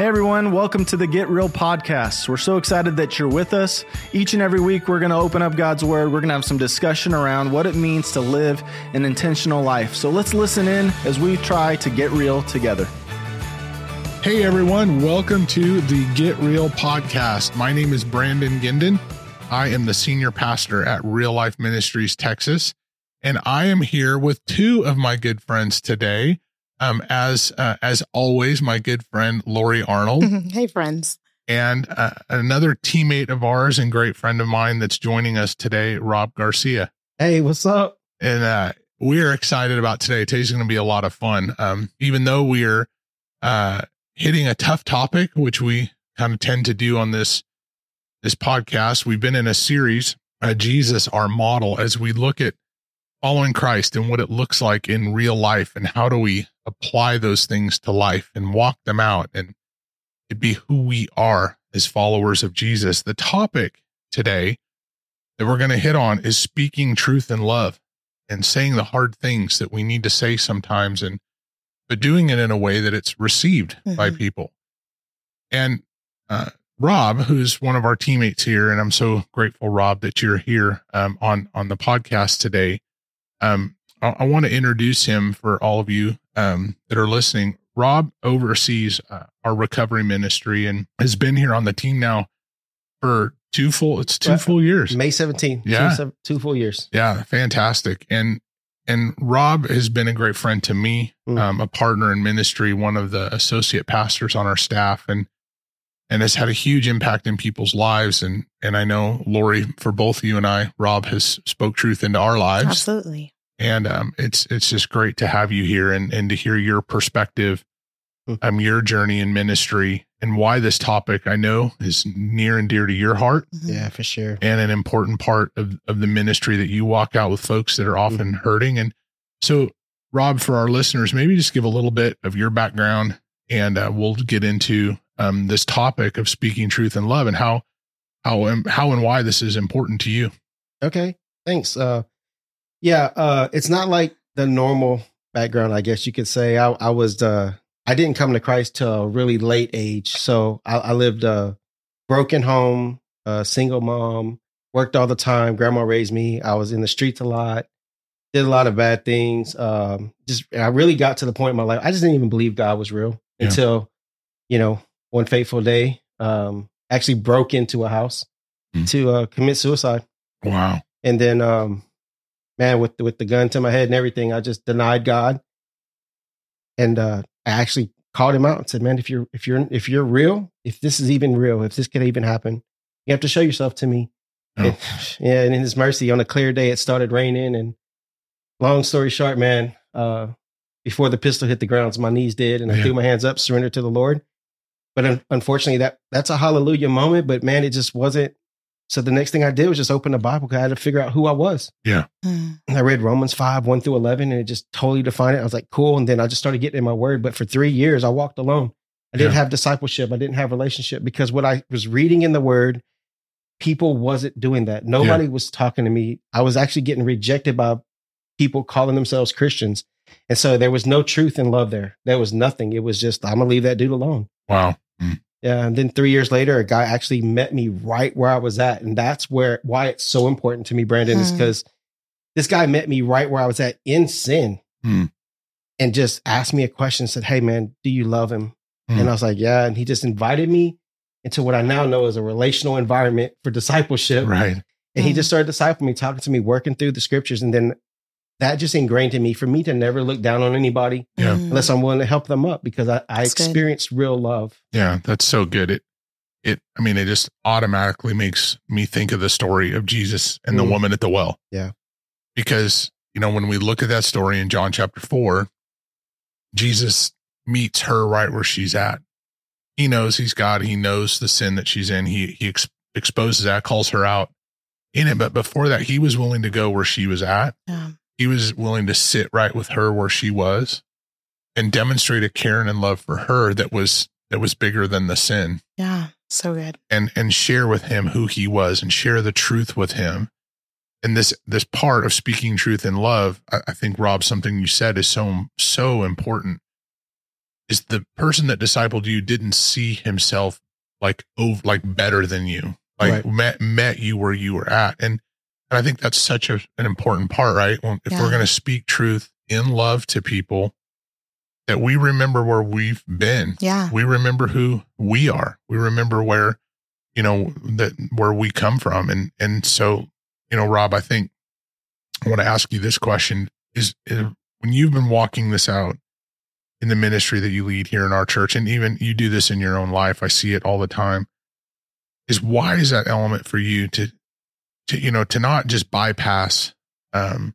Hey everyone, welcome to the Get Real podcast. We're so excited that you're with us. Each and every week, we're going to open up God's Word. We're going to have some discussion around what it means to live an intentional life. So let's listen in as we try to get real together. Hey everyone, welcome to the Get Real podcast. My name is Brandon Guindon. I am the senior pastor at Real Life Ministries Texas, and I am here with two of my good friends today. Um, as uh, as always, my good friend Lori Arnold. hey, friends. And uh, another teammate of ours and great friend of mine that's joining us today, Rob Garcia. Hey, what's up? And uh, we're excited about today. Today's going to be a lot of fun. Um, even though we're uh, hitting a tough topic, which we kind of tend to do on this this podcast. We've been in a series, uh, Jesus, our model, as we look at following Christ and what it looks like in real life, and how do we apply those things to life and walk them out, and it be who we are as followers of Jesus. The topic today that we're going to hit on is speaking truth in love and saying the hard things that we need to say sometimes and but doing it in a way that it's received mm-hmm. by people. And uh, Rob, who's one of our teammates here, and I'm so grateful, Rob, that you're here um, on on the podcast today. Um, I, I want to introduce him for all of you um, that are listening. Rob oversees uh, our recovery ministry and has been here on the team now for two full. It's two full years. May 17. Yeah, two, two full years. Yeah, fantastic. And and Rob has been a great friend to me, mm. um, a partner in ministry, one of the associate pastors on our staff, and and has had a huge impact in people's lives. And and I know Lori, for both you and I, Rob has spoke truth into our lives. Absolutely. And um, it's it's just great to have you here and and to hear your perspective, um, your journey in ministry, and why this topic I know is near and dear to your heart. Mm-hmm. Yeah, for sure. And an important part of, of the ministry that you walk out with folks that are mm-hmm. often mm-hmm. hurting. And so, Rob, for our listeners, maybe just give a little bit of your background and uh, we'll get into um, this topic of speaking truth and love and how, how, and how and why this is important to you. Okay. Thanks. Uh, yeah. Uh, it's not like the normal background, I guess you could say. I, I was, uh, I didn't come to Christ till a really late age. So I, I lived a broken home, a single mom, worked all the time. Grandma raised me. I was in the streets a lot, did a lot of bad things. Um, just I really got to the point in my life. I just didn't even believe God was real yeah. until, you know, one fateful day, um, actually broke into a house mm. to uh, commit suicide. Wow. And then, um, man, with the, with the gun to my head and everything, I just denied God. And uh, I actually called him out and said, "Man, if you're if you're if you're real, if this is even real, if this could even happen, you have to show yourself to me." Oh. And, yeah, and in His mercy, on a clear day, it started raining. And long story short, man, uh, before the pistol hit the ground, my knees did, and I threw my hands up, surrendered to the Lord. But un- unfortunately, that that's a hallelujah moment. But man, it just wasn't so the next thing I did was just open the Bible because I had to figure out who I was. Yeah. Mm. And I read Romans 5, 1 through 11, and it just totally defined it. I was like, cool. And then I just started getting in my word. But for three years, I walked alone. I didn't yeah. have discipleship. I didn't have relationship because what I was reading in the word, people wasn't doing that. Nobody yeah. was talking to me. I was actually getting rejected by people calling themselves Christians. And so there was no truth and love there. There was nothing. It was just, I'm going to leave that dude alone. Wow. Mm. Yeah, and then three years later, a guy actually met me right where I was at, and that's where why it's so important to me, Brandon, hmm. is because this guy met me right where I was at in sin, hmm. and just asked me a question. Said, "Hey, man, do you love him?" Hmm. And I was like, "Yeah." And he just invited me into what I now know is a relational environment for discipleship. Right. And he hmm. just started discipling me, talking to me, working through the scriptures, and then that just ingrained in me for me to never look down on anybody yeah. unless I'm willing to help them up because I, I experienced good. real love. Yeah, that's so good. It it I mean, it just automatically makes me think of the story of Jesus and mm. the woman at the well. Yeah. Because, you know, when we look at that story in John chapter four, Jesus meets her right where she's at. He knows he's God. He knows the sin that she's in. He he ex- exposes that, calls her out in it. But before that, he was willing to go where she was at. Yeah he was willing to sit right with her where she was and demonstrate a care and love for her that was that was bigger than the sin. Yeah, so good. And and share with him who he was and share the truth with him. And this this part of speaking truth in love, I, I think Rob, something you said is so so important. is the person that discipled you didn't see himself like over like better than you like Right. met met you where you were at and and i think that's such a, an important part right? If Yeah. we're going to speak truth in love to people that we remember where we've been. Yeah. we remember who we are. We remember where you know that where we come from. And and so you know rob i think i want to ask you this question. Is, is when you've been walking this out in the ministry that you lead here in our church and even you do this in your own life i see it all the time is why is that element for you to to you know to not just bypass um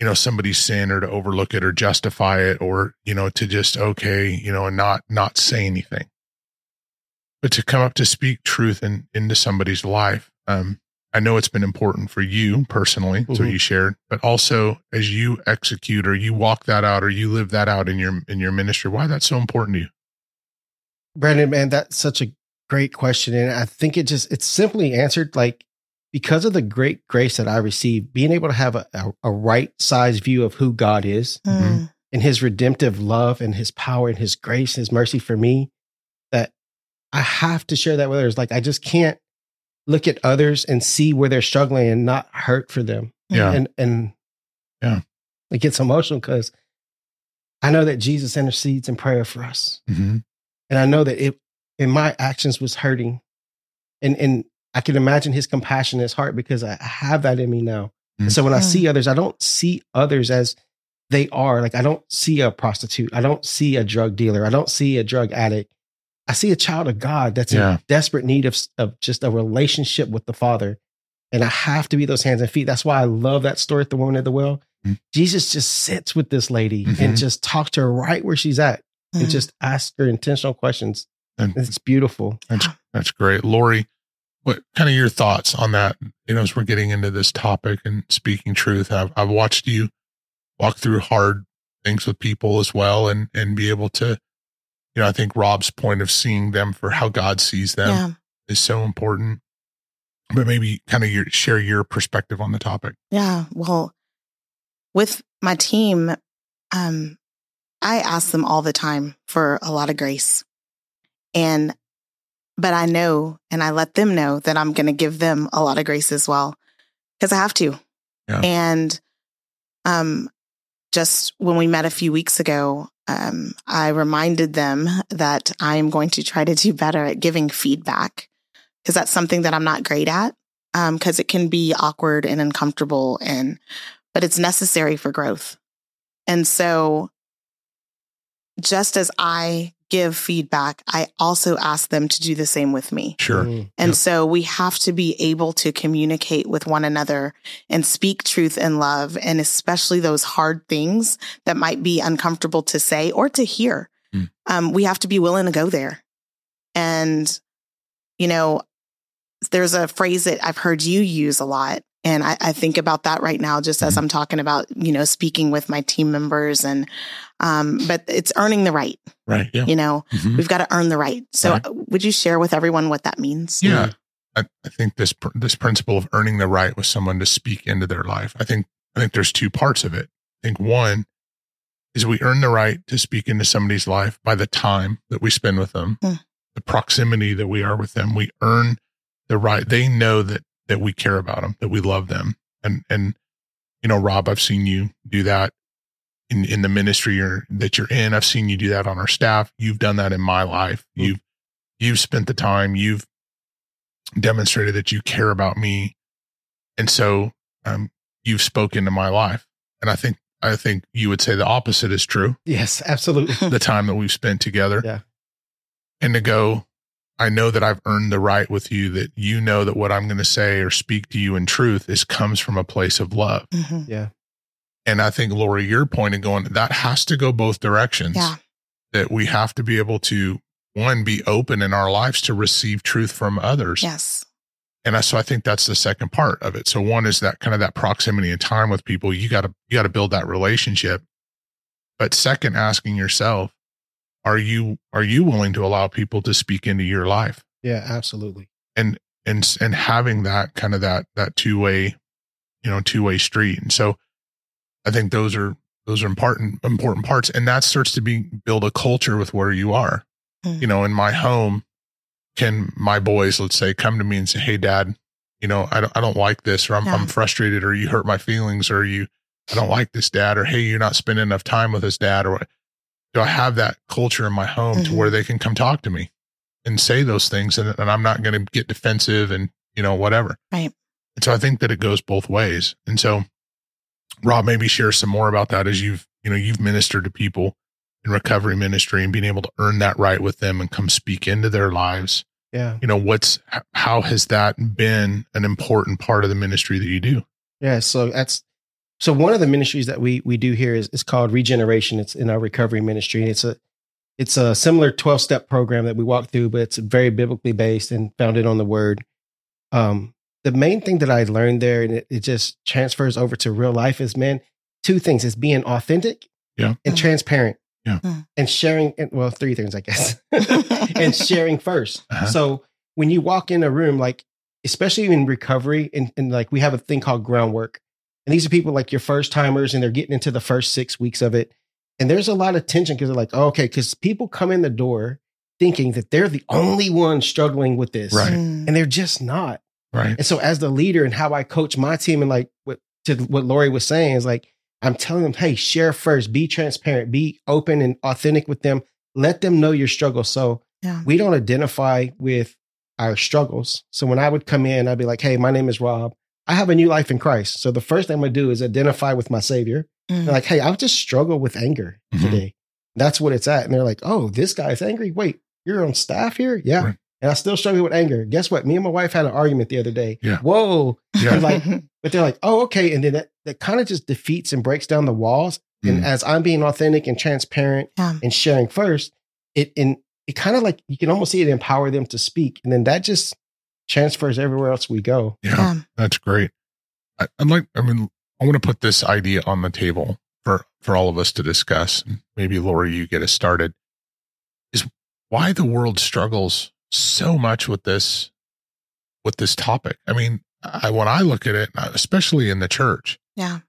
you know somebody's sin or to overlook it or justify it or you know to just okay you know and not not say anything but to come up to speak truth in, into somebody's life um i know it's been important for you personally so Mhm. you shared but also as you execute or you walk that out or you live that out in your in your ministry why that's so important to you Brandon, man, that's such a great question. And I think it just, it's simply answered like because of the great grace that I received, being able to have a, a, a right size view of who God is Mm. and his redemptive love and his power and his grace, his mercy for me, that I have to share that with others. Like I just can't look at others and see where they're struggling and not hurt for them. Yeah. And, and Yeah. it gets emotional because I know that Jesus intercedes in prayer for us mm-hmm. and I know that it in my actions was hurting, and and I can imagine His compassion in His heart because I have that in me now. And so when I see others, I don't see others as they are. Like I don't see a prostitute, I don't see a drug dealer, I don't see a drug addict. I see a child of God that's Yeah. in desperate need of of just a relationship with the Father, and I have to be those hands and feet. That's why I love that story at the woman at the well. Mm. Jesus just sits with this lady Mhm. and just talks to her right where she's at and Mm. just asks her intentional questions. and It's beautiful. That's that's great, Lori. What kind of your thoughts on that? You know, as we're getting into this topic and speaking truth, I've I've watched you walk through hard things with people as well, and and be able to, you know, I think Rob's point of seeing them for how God sees them yeah. is so important. But maybe kind of your share your perspective on the topic. Yeah. Well, with my team, um, I ask them all the time for a lot of grace. And, but I know and I let them know that I'm going to give them a lot of grace as well because I have to. Yeah. And, um, just when we met a few weeks ago, um, I reminded them that I am going to try to do better at giving feedback because that's something that I'm not great at. Um, cause it can be awkward and uncomfortable and, but it's necessary for growth. And so just as I give feedback, I also ask them to do the same with me. Sure. Mm. And Yep. so we have to be able to communicate with one another and speak truth and love, and especially those hard things that might be uncomfortable to say or to hear. Mm. Um, we have to be willing to go there. And, you know, there's a phrase that I've heard you use a lot. And I, I think about that right now, just as Mhm. I'm talking about, you know, speaking with my team members and, um, but it's earning the right, Right. Yeah. you know, Mhm. we've got to earn the right. So Right. would you share with everyone what that means? Yeah. I, I think this pr- this principle of earning the right with someone to speak into their life. I think I think there's two parts of it. I think one is we earn the right to speak into somebody's life by the time that we spend with them, Hmm. the proximity that we are with them. We earn the right. They know that that we care about them, that we love them, and and you know, Rob, I've seen you do that in in the ministry you're, that you're in. I've seen you do that on our staff. You've done that in my life. Hmm. You've you've spent the time. You've demonstrated that you care about me, and so um, you've spoken to my life. And I think I think you would say the opposite is true. Yes, absolutely. The time that we've spent together, Yeah. and to go, I know that I've earned the right with you. That you know that what I'm going to say or speak to you in truth is comes from a place of love. Mhm. Yeah. And I think Lori, your point of going that has to go both directions. Yeah. That we have to be able to one be open in our lives to receive truth from others. Yes. And I, so I think that's the second part of it. So one is that kind of that proximity and time with people. You got to, you got to build that relationship. But second, asking yourself, are you, are you willing to allow people to speak into your life Yeah, absolutely. and, and, and having that kind of that, that two way, you know, two way street. And so I think those are, those are important important parts and that starts to be build a culture with where you are Mm. you know in my home can my boys let's say come to me and say hey dad you know i don't, I don't like this or I'm, Yeah. I'm frustrated or you hurt my feelings or you i don't like this dad or hey you're not spending enough time with us dad or do i have that culture in my home to Mhm. where they can come talk to me and say those things and, and i'm not going to get defensive and you know whatever Right. and so i think that it goes both ways and so rob maybe share some more about that as you've you know you've ministered to people in recovery ministry and being able to earn that right with them and come speak into their lives Yeah. you know what's how has that been an important part of the ministry that you do Yeah. So that's so one of the ministries that we we do here is, is called Regeneration. It's in our recovery ministry. And It's a it's a similar 12 step program that we walk through, but it's very biblically based and founded on the word. Um, the main thing that I learned there, and it, it just transfers over to real life, is man, two things: is being authentic, Yeah. and Mm. transparent, Yeah. Mm. and sharing. And, well, three things, I guess, and sharing 1st Uh-huh. So when you walk in a room, like especially in recovery, and, and like we have a thing called groundwork, and these are people like your first timers, and they're getting into the first six weeks of it, and there's a lot of tension because they're like, oh, okay, because people come in the door thinking that they're the only one struggling with this, Right. Mm. and they're just not. Right And so as the leader and how I coach my team and like what to what Lori was saying is like I'm telling them, hey, share first, be transparent, be open and authentic with them. Let them know your struggles. So Yeah. we don't identify with our struggles. So when I would come in, I'd be like, hey, my name is Rob. I have a new life in Christ. So the first thing I'm gonna do is identify with my savior. Mm. They're like, hey, I just struggle with anger Mhm. today. That's what it's at. And they're like, oh, this guy's angry. Wait, you're on staff here? Yeah. Right. And I still struggle with anger. Guess what? Me and my wife had an argument the other day. Yeah. Whoa. yeah like- But they're like, oh, okay. And then that, that kind of just defeats and breaks down the walls. And Mm. as I'm being authentic and transparent Yeah. and sharing first, it and it kind of like you can almost see it empower them to speak. And then that just transfers everywhere else we go. yeah Yeah. That's great. I, I'd like, I mean, I want to put this idea on the table for, for all of us to discuss. Maybe Lori, you get us started is why the world struggles so much with this, with this topic. I mean, I, when I look at it, especially in the church, Yeah.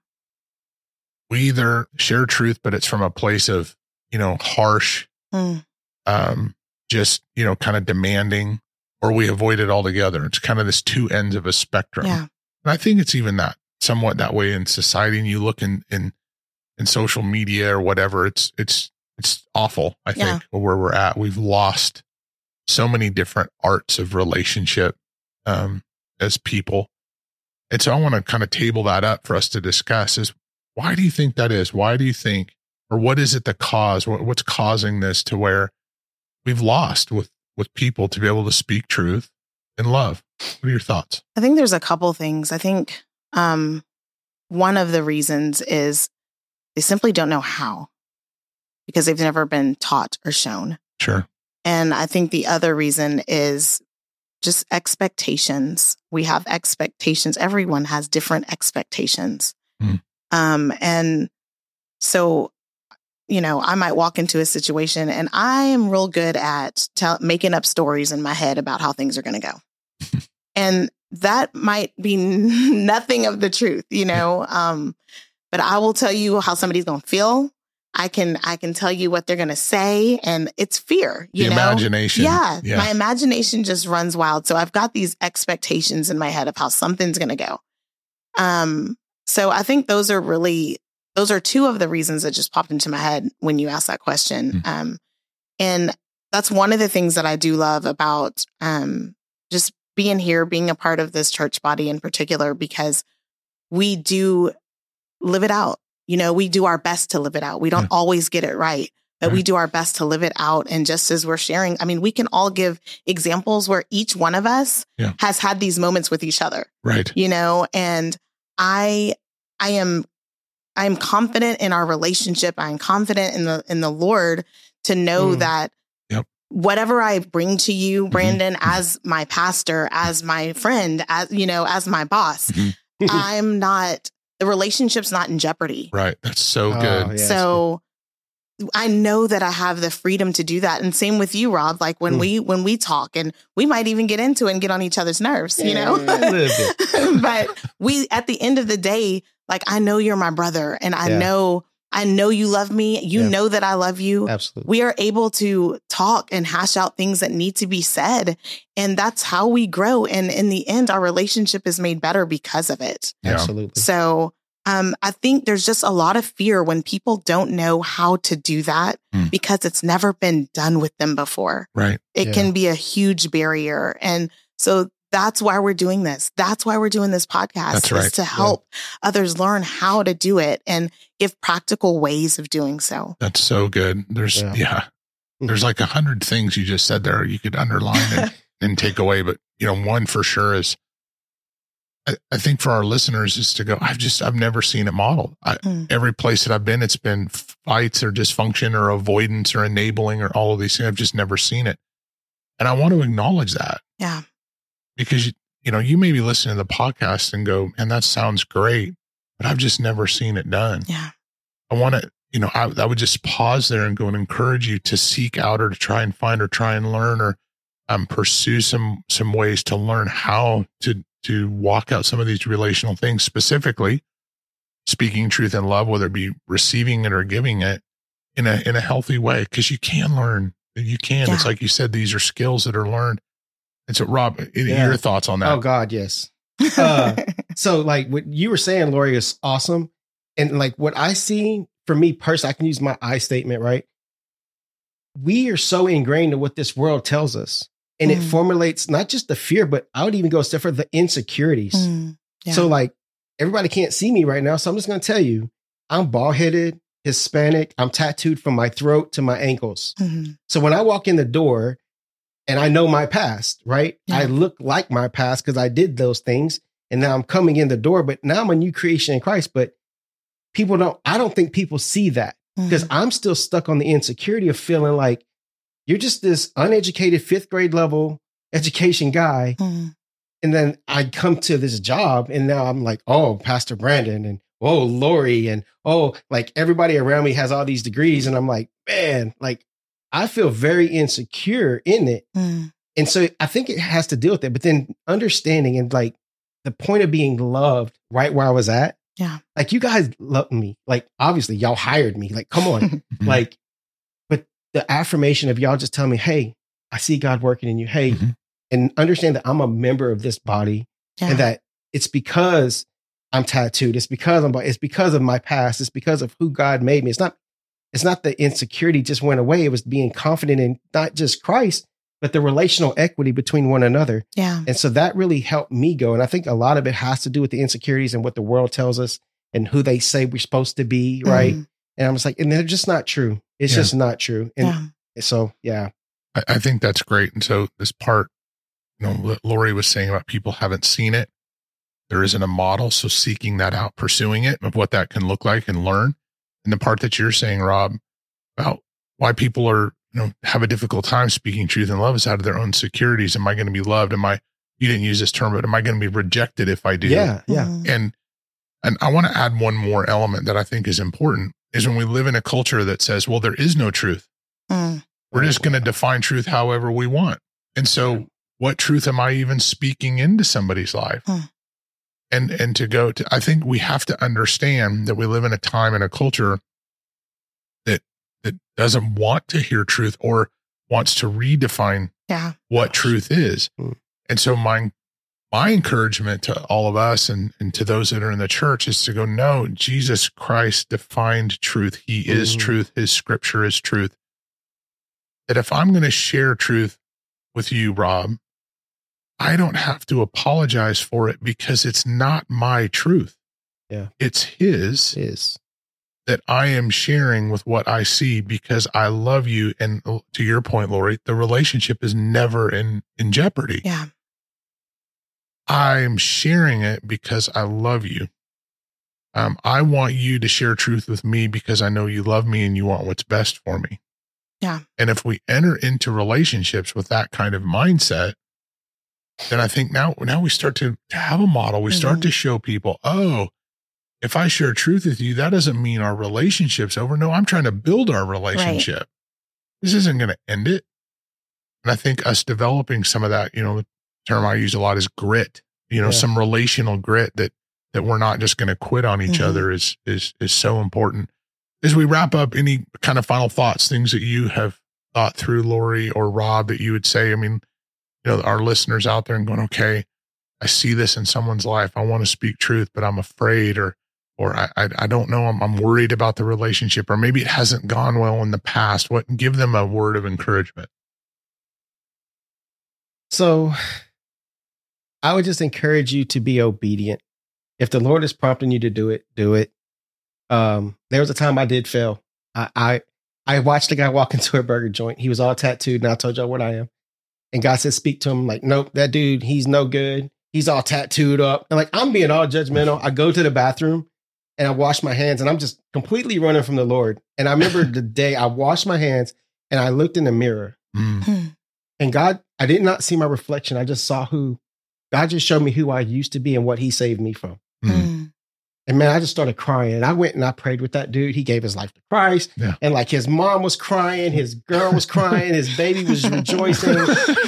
we either share truth, but it's from a place of, you know, harsh, Mm. um, just, you know, kind of demanding, or we avoid it altogether. It's kind of this two ends of a spectrum. Yeah. And I think it's even that somewhat that way in society. And you look in in in social media or whatever, it's it's it's awful. I Yeah. think where we're at, we've lost so many different arts of relationship um, as people. And so I want to kind of table that up for us to discuss. Is why do you think that is? Why do you think, or what is it the cause? What, what's causing this to where we've lost with with people to be able to speak truth and love? What are your thoughts? I think there's a couple things. I think um, one of the reasons is they simply don't know how because they've never been taught or shown. Sure. And I think the other reason is just expectations. We have expectations. Everyone has different expectations. Hmm. Um, and so, you know, I might walk into a situation and I am real good at tell, making up stories in my head about how things are going to go. and that might be nothing of the truth, you know. Um, but I will tell you how somebody's going to feel. I can I can tell you what they're going to say, and it's fear. You the know, imagination. yeah, Yeah. my imagination just runs wild. So I've got these expectations in my head of how something's going to go. Um, so I think those are really those are two of the reasons that just popped into my head when you asked that question. Mm. Um, and that's one of the things that I do love about um just being here, being a part of this church body in particular, because we do live it out. You know, we do our best to live it out. We don't Yeah. always get it right, but we do our best to live it out. And just as we're sharing, I mean, we can all give examples where each one of us Yeah. has had these moments with each other, right. you know, and I, I am, I am confident in our relationship. I'm confident in the, in the Lord to know Mm. that Yep. whatever I bring to you, Mhm. Brandon, as my pastor, as my friend, as, you know, as my boss, Mhm. I'm not, the relationship's not in jeopardy. Right. That's so Oh, good. yeah, it's so I know that I have the freedom to do that. And same with you, Rob. Like when Mm. we when we talk and we might even get into it and get on each other's nerves, you know? Yeah, a little bit. but we at the end of the day, like I know you're my brother and I Yeah. know I know you love me. You Yeah. know that I love you. Absolutely. We are able to talk and hash out things that need to be said. And that's how we grow. And in the end, our relationship is made better because of it. Yeah. Absolutely. So um, I think there's just a lot of fear when people don't know how to do that Hmm. because it's never been done with them before. Right. It Yeah. can be a huge barrier. And so that's why we're doing this. That's why we're doing this podcast That's is right. to Yeah. help others learn how to do it and give practical ways of doing so. That's so good. There's Yeah. yeah. There's like a hundred things you just said there you could underline and, and take away. But you know, one for sure is I, I think for our listeners is to go, I've just I've never seen it modeled. I, Mm. every place that I've been, it's been fights or dysfunction or avoidance or enabling or all of these things. I've just never seen it. And I want to acknowledge that Yeah. Because you, you know, you may be listening to the podcast and go, and that sounds great, but I've just never seen it done. Yeah. I want to, you know, I, I would just pause there and go and encourage you to seek out or to try and find or try and learn or um, pursue some some ways to learn how to to walk out some of these relational things, specifically speaking truth in love, whether it be receiving it or giving it in a in a healthy way, because you can learn. You can. It's like you said; these are skills that are learned. And so, Rob, any- Yeah. your thoughts on that? Oh God, yes. Uh, So like what you were saying, Lori, is awesome. And like what I see for me personally, I can use my I statement, right? We are so ingrained in what this world tells us. And it Mm. formulates not just the fear, but I would even go a step further, the insecurities. Mm, yeah. So like everybody can't see me right now. So I'm just gonna tell you, I'm bald headed, Hispanic, I'm tattooed from my throat to my ankles. Mhm. So when I walk in the door and I know my past, right? Yeah. I look like my past because I did those things. And now I'm coming in the door, but now I'm a new creation in Christ. But people don't, I don't think people see that because Mhm. I'm still stuck on the insecurity of feeling like you're just this uneducated fifth grade level education guy. Mhm. And then I come to this job and now I'm like, oh, Pastor Brandon and oh, Lori and oh, like everybody around me has all these degrees. And I'm like, man, like I feel very insecure in it. Mm, And so I think it has to deal with it. But then understanding and like the point of being loved right where I was at. Yeah. Like you guys love me. Like obviously y'all hired me. Like, come on. Mhm. like, but the affirmation of y'all just telling me, hey, I see God working in you. Hey, Mhm. and understand that I'm a member of this body yeah. and that it's because I'm tattooed. It's because I'm it's because of my past. It's because of who God made me. It's not it's not the insecurity just went away. It was being confident in not just Christ, but the relational equity between one another. yeah. And so that really helped me go. And I think a lot of it has to do with the insecurities and what the world tells us and who they say we're supposed to be, right? Mhm. And I'm just like, and they're just not true. It's Yeah. just not true. And yeah. so yeah. I, I think that's great. And so this part, you know, what Lori was saying about people haven't seen it. There isn't a model. So seeking that out, pursuing it of what that can look like and learn. And the part that you're saying, Rob, about why people are, you know, have a difficult time speaking truth and love is out of their own securities. Am I going to be loved? Am I, you didn't use this term, but am I going to be rejected if I do? Yeah. Yeah. Mhm. And and I want to add one more element that I think is important is when we live in a culture that says, well, there is no truth. Mm, We're just going to define truth however we want. And so, what truth am I even speaking into somebody's life? Hmm. And and to go to, I think we have to understand that we live in a time and a culture that that doesn't want to hear truth or wants to redefine yeah. what truth is. Hmm. And so my my encouragement to all of us and, and to those that are in the church is to go, no, Jesus Christ defined truth. He is Mhm. truth. His scripture is truth. That if I'm going to share truth with you, Rob, I don't have to apologize for it because it's not my truth. Yeah. It's his It is. that I am sharing with what I see because I love you. And to your point, Lori, the relationship is never in, in jeopardy. Yeah. I'm sharing it because I love you. Um, I want you to share truth with me because I know you love me and you want what's best for me. Yeah. And if we enter into relationships with that kind of mindset, then I think now, now we start to, to have a model. We start Mhm. to show people, oh, if I share truth with you, that doesn't mean our relationship's over. No, I'm trying to build our relationship. This isn't going to end it. And I think us developing some of that, you know, the term I use a lot is grit, you know, Yeah. some relational grit that, that we're not just going to quit on each Mhm. other is, is, is so important. as we wrap up, any kind of final thoughts, things that you have thought through, Lori or Rob, that you would say? I mean, you know, our listeners out there and going, okay, I see this in someone's life. I want to speak truth, but I'm afraid or, or I, I, don't know. I'm, I'm worried about the relationship, or maybe it hasn't gone well in the past. What give them a word of encouragement? So I would just encourage you to be obedient. If the Lord is prompting you to do it, do it. Um, there was a time I did fail. I, I I watched a guy walk into a burger joint. He was all tattooed, and I told y'all what I am. And God said, "Speak to him." like, nope, that dude, he's no good. He's all tattooed up, and like I'm being all judgmental. I go to the bathroom and I wash my hands, and I'm just completely running from the Lord. And I remember the day I washed my hands and I looked in the mirror, Mm. and God, I did not see my reflection. I just saw who God just showed me who I used to be and what He saved me from. Mm. And man, I just started crying. And I went and I prayed with that dude. He gave his life to Christ. Yeah. And like his mom was crying, his girl was crying, his baby was rejoicing.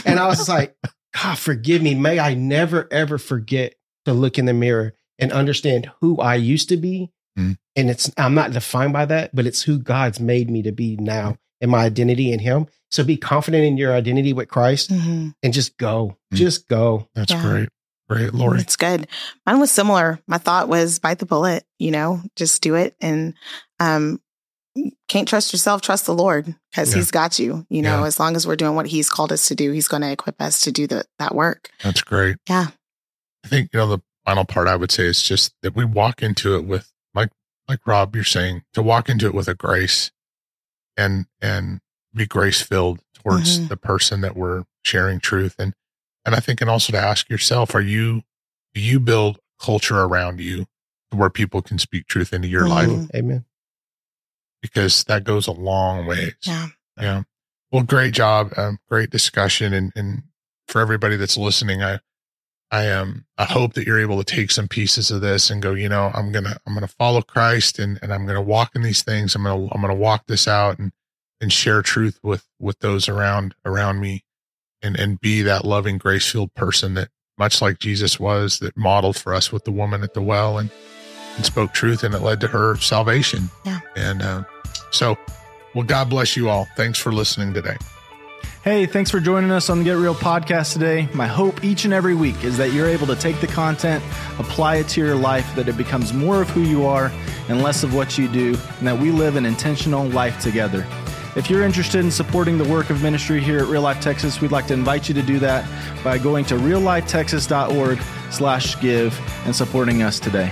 And I was just like, God, forgive me. May I never, ever forget to look in the mirror and understand who I used to be. Mm. And it's, I'm not defined by that, but it's who God's made me to be now and my identity in Him. So be confident in your identity with Christ Mhm. and just go. Mm. Just go. That's Yeah. great. Great, Lori. It's good. Mine was similar. My thought was bite the bullet, you know, just do it. And um can't trust yourself, trust the Lord because Yeah. he's got you. You know, Yeah. as long as we're doing what he's called us to do, he's going to equip us to do the, that work. That's great. Yeah. I think you know the final part I would say is just that we walk into it with like like Rob you're saying to walk into it with a grace and and be grace filled towards Mhm. the person that we're sharing truth and and I think and also to ask yourself are you do you build culture around you where people can speak truth into your life Mhm. Amen. because that goes a long ways. Yeah. Yeah. Well, great job. Um, great discussion. And, and for everybody that's listening, I, I um, I hope that you're able to take some pieces of this and go, you know, I'm going to, I'm going to follow Christ and, and I'm going to walk in these things. I'm going to, I'm going to walk this out and, and share truth with, with those around, around me and, and be that loving, grace filled person that much like Jesus was that modeled for us with the woman at the well and, and spoke truth and it led to her salvation. Yeah. And, uh, so, well, God bless you all. Thanks for listening today. Hey, thanks for joining us on the Get Real podcast today. My hope each and every week is that you're able to take the content, apply it to your life, that it becomes more of who you are and less of what you do, and that we live an intentional life together. If you're interested in supporting the work of ministry here at Real Life Texas, we'd like to invite you to do that by going to reallifetexas.org slash give and supporting us today.